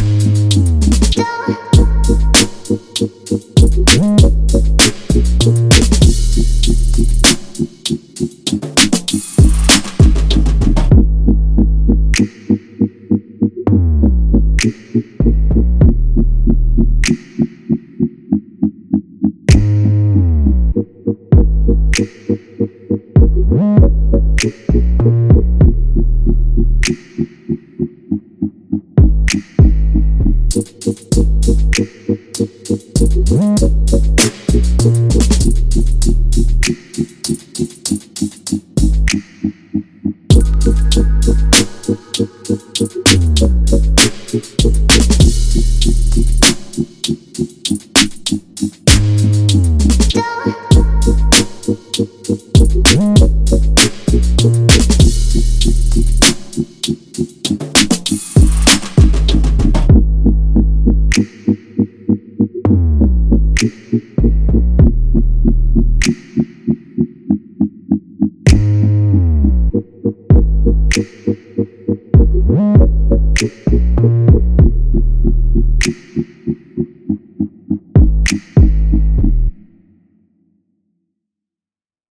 Go. Do it.